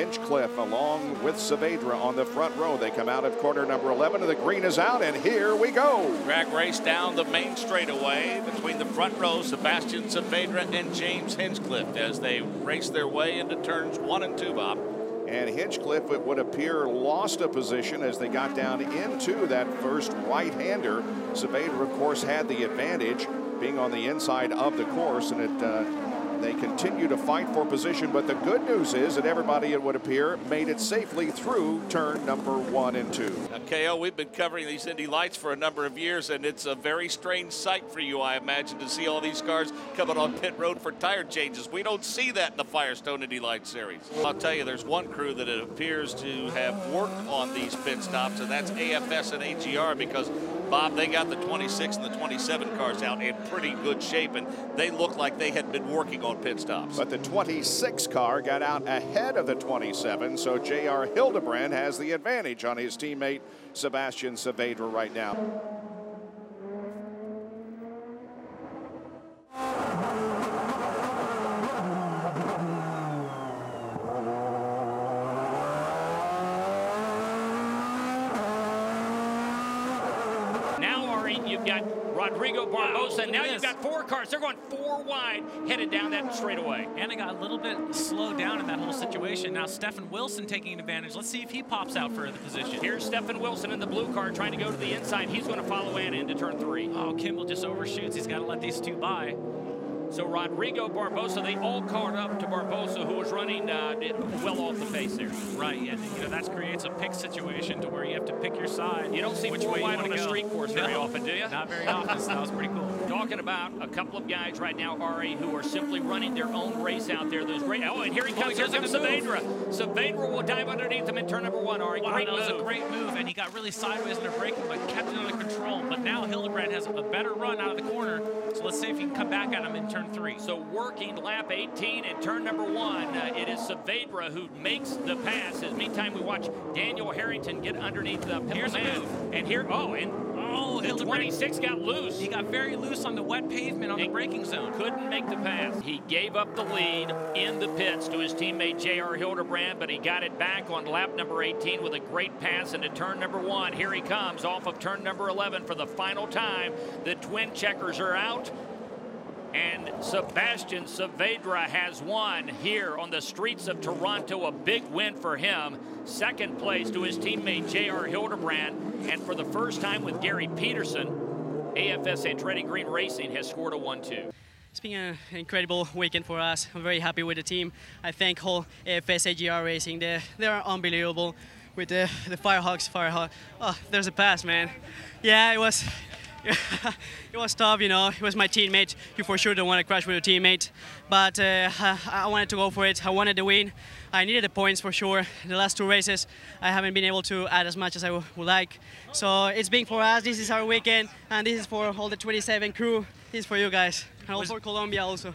Hinchcliffe along with Saavedra on the front row. They come out of corner number 11 and the green is out and here we go. Drag race down the main straightaway between the front row, Sebastian Saavedra and James Hinchcliffe as they race their way into turns one and two, Bob. And Hinchcliffe, it would appear, lost a position as they got down into that first right-hander. Saavedra, of course, had the advantage being on the inside of the course, and it uh, they continue to fight for position, but the good news is that everybody, it would appear, made it safely through turn number one and two. Now, KO, we've been covering these Indy Lights for a number of years, and it's a very strange sight for you, I imagine, to see all these cars coming on pit road for tire changes. We don't see that in the Firestone Indy Lights series. I'll tell you, there's one crew that it appears to have worked on these pit stops, and that's AFS and AGR because Bob, they got the 26 and the 27 cars out in pretty good shape, and they look like they had been working on pit stops. But the 26 car got out ahead of the 27, so J.R. Hildebrand has the advantage on his teammate Sebastian Saavedra right now. You've got Rodrigo Barbosa. Wow, now you've got four cars. They're going four wide, headed down that straightaway. And it got a little bit slowed down in that whole situation. Now Stefan Wilson taking advantage. Let's see if he pops out for the position. Here's Stefan Wilson in the blue car trying to go to the inside. He's going to follow Ana into turn three. Oh, Kimball just overshoots. He's got to let these two by. So Rodrigo Barbosa, they all caught up to Barbosa, who was running uh, well off the pace there. Right, and you know that creates a pick situation to where you have to pick your side. You don't see which four way wide on a street course very often, do you? Not very often. so that was pretty cool. Talking about a couple of guys right now, Ari, who are simply running their own race out there. Those great. Oh, and here he comes. Oh, here comes Saavedra. Saavedra will dive underneath him in turn number one. Ari, wow, great that move. was a great move, and he got really sideways in the braking, but kept it under control. But now Hildebrand has a better run out of the corner. So let's see if he can come back at him in turn three. So working lap 18 and turn number one. Uh, it is Saavedra who makes the pass. As meantime, we watch Daniel Herrington get underneath the Here's man. And here, oh, and oh, the 26 got loose. He got very loose on the wet pavement on he the braking zone. Couldn't make the pass. He gave up the lead in the pits to his teammate J.R. Hildebrand, but he got it back on lap number 18 with a great pass into turn number one. Here he comes off of turn number 11 for the final time. The twin checkers are out. And Sebastian Saavedra has won here on the streets of Toronto. A big win for him. Second place to his teammate J.R. Hildebrand. And for the first time with Gary Peterson, AFS Andretti Green Racing has scored a 1-2. It's been an incredible weekend for us. I'm very happy with the team. I thank whole AFS AGR Racing. They, they are unbelievable with the, the Firehawks. Firehawk. Oh, there's a pass, man. Yeah, it was it was tough, you know. It was my teammate. You for sure don't want to crash with your teammate. But uh, I wanted to go for it. I wanted to win. I needed the points for sure. The last two races, I haven't been able to add as much as I would like. So it's been for us. This is our weekend, and this is for all the 27 crew. This is for you guys, and also for Colombia also.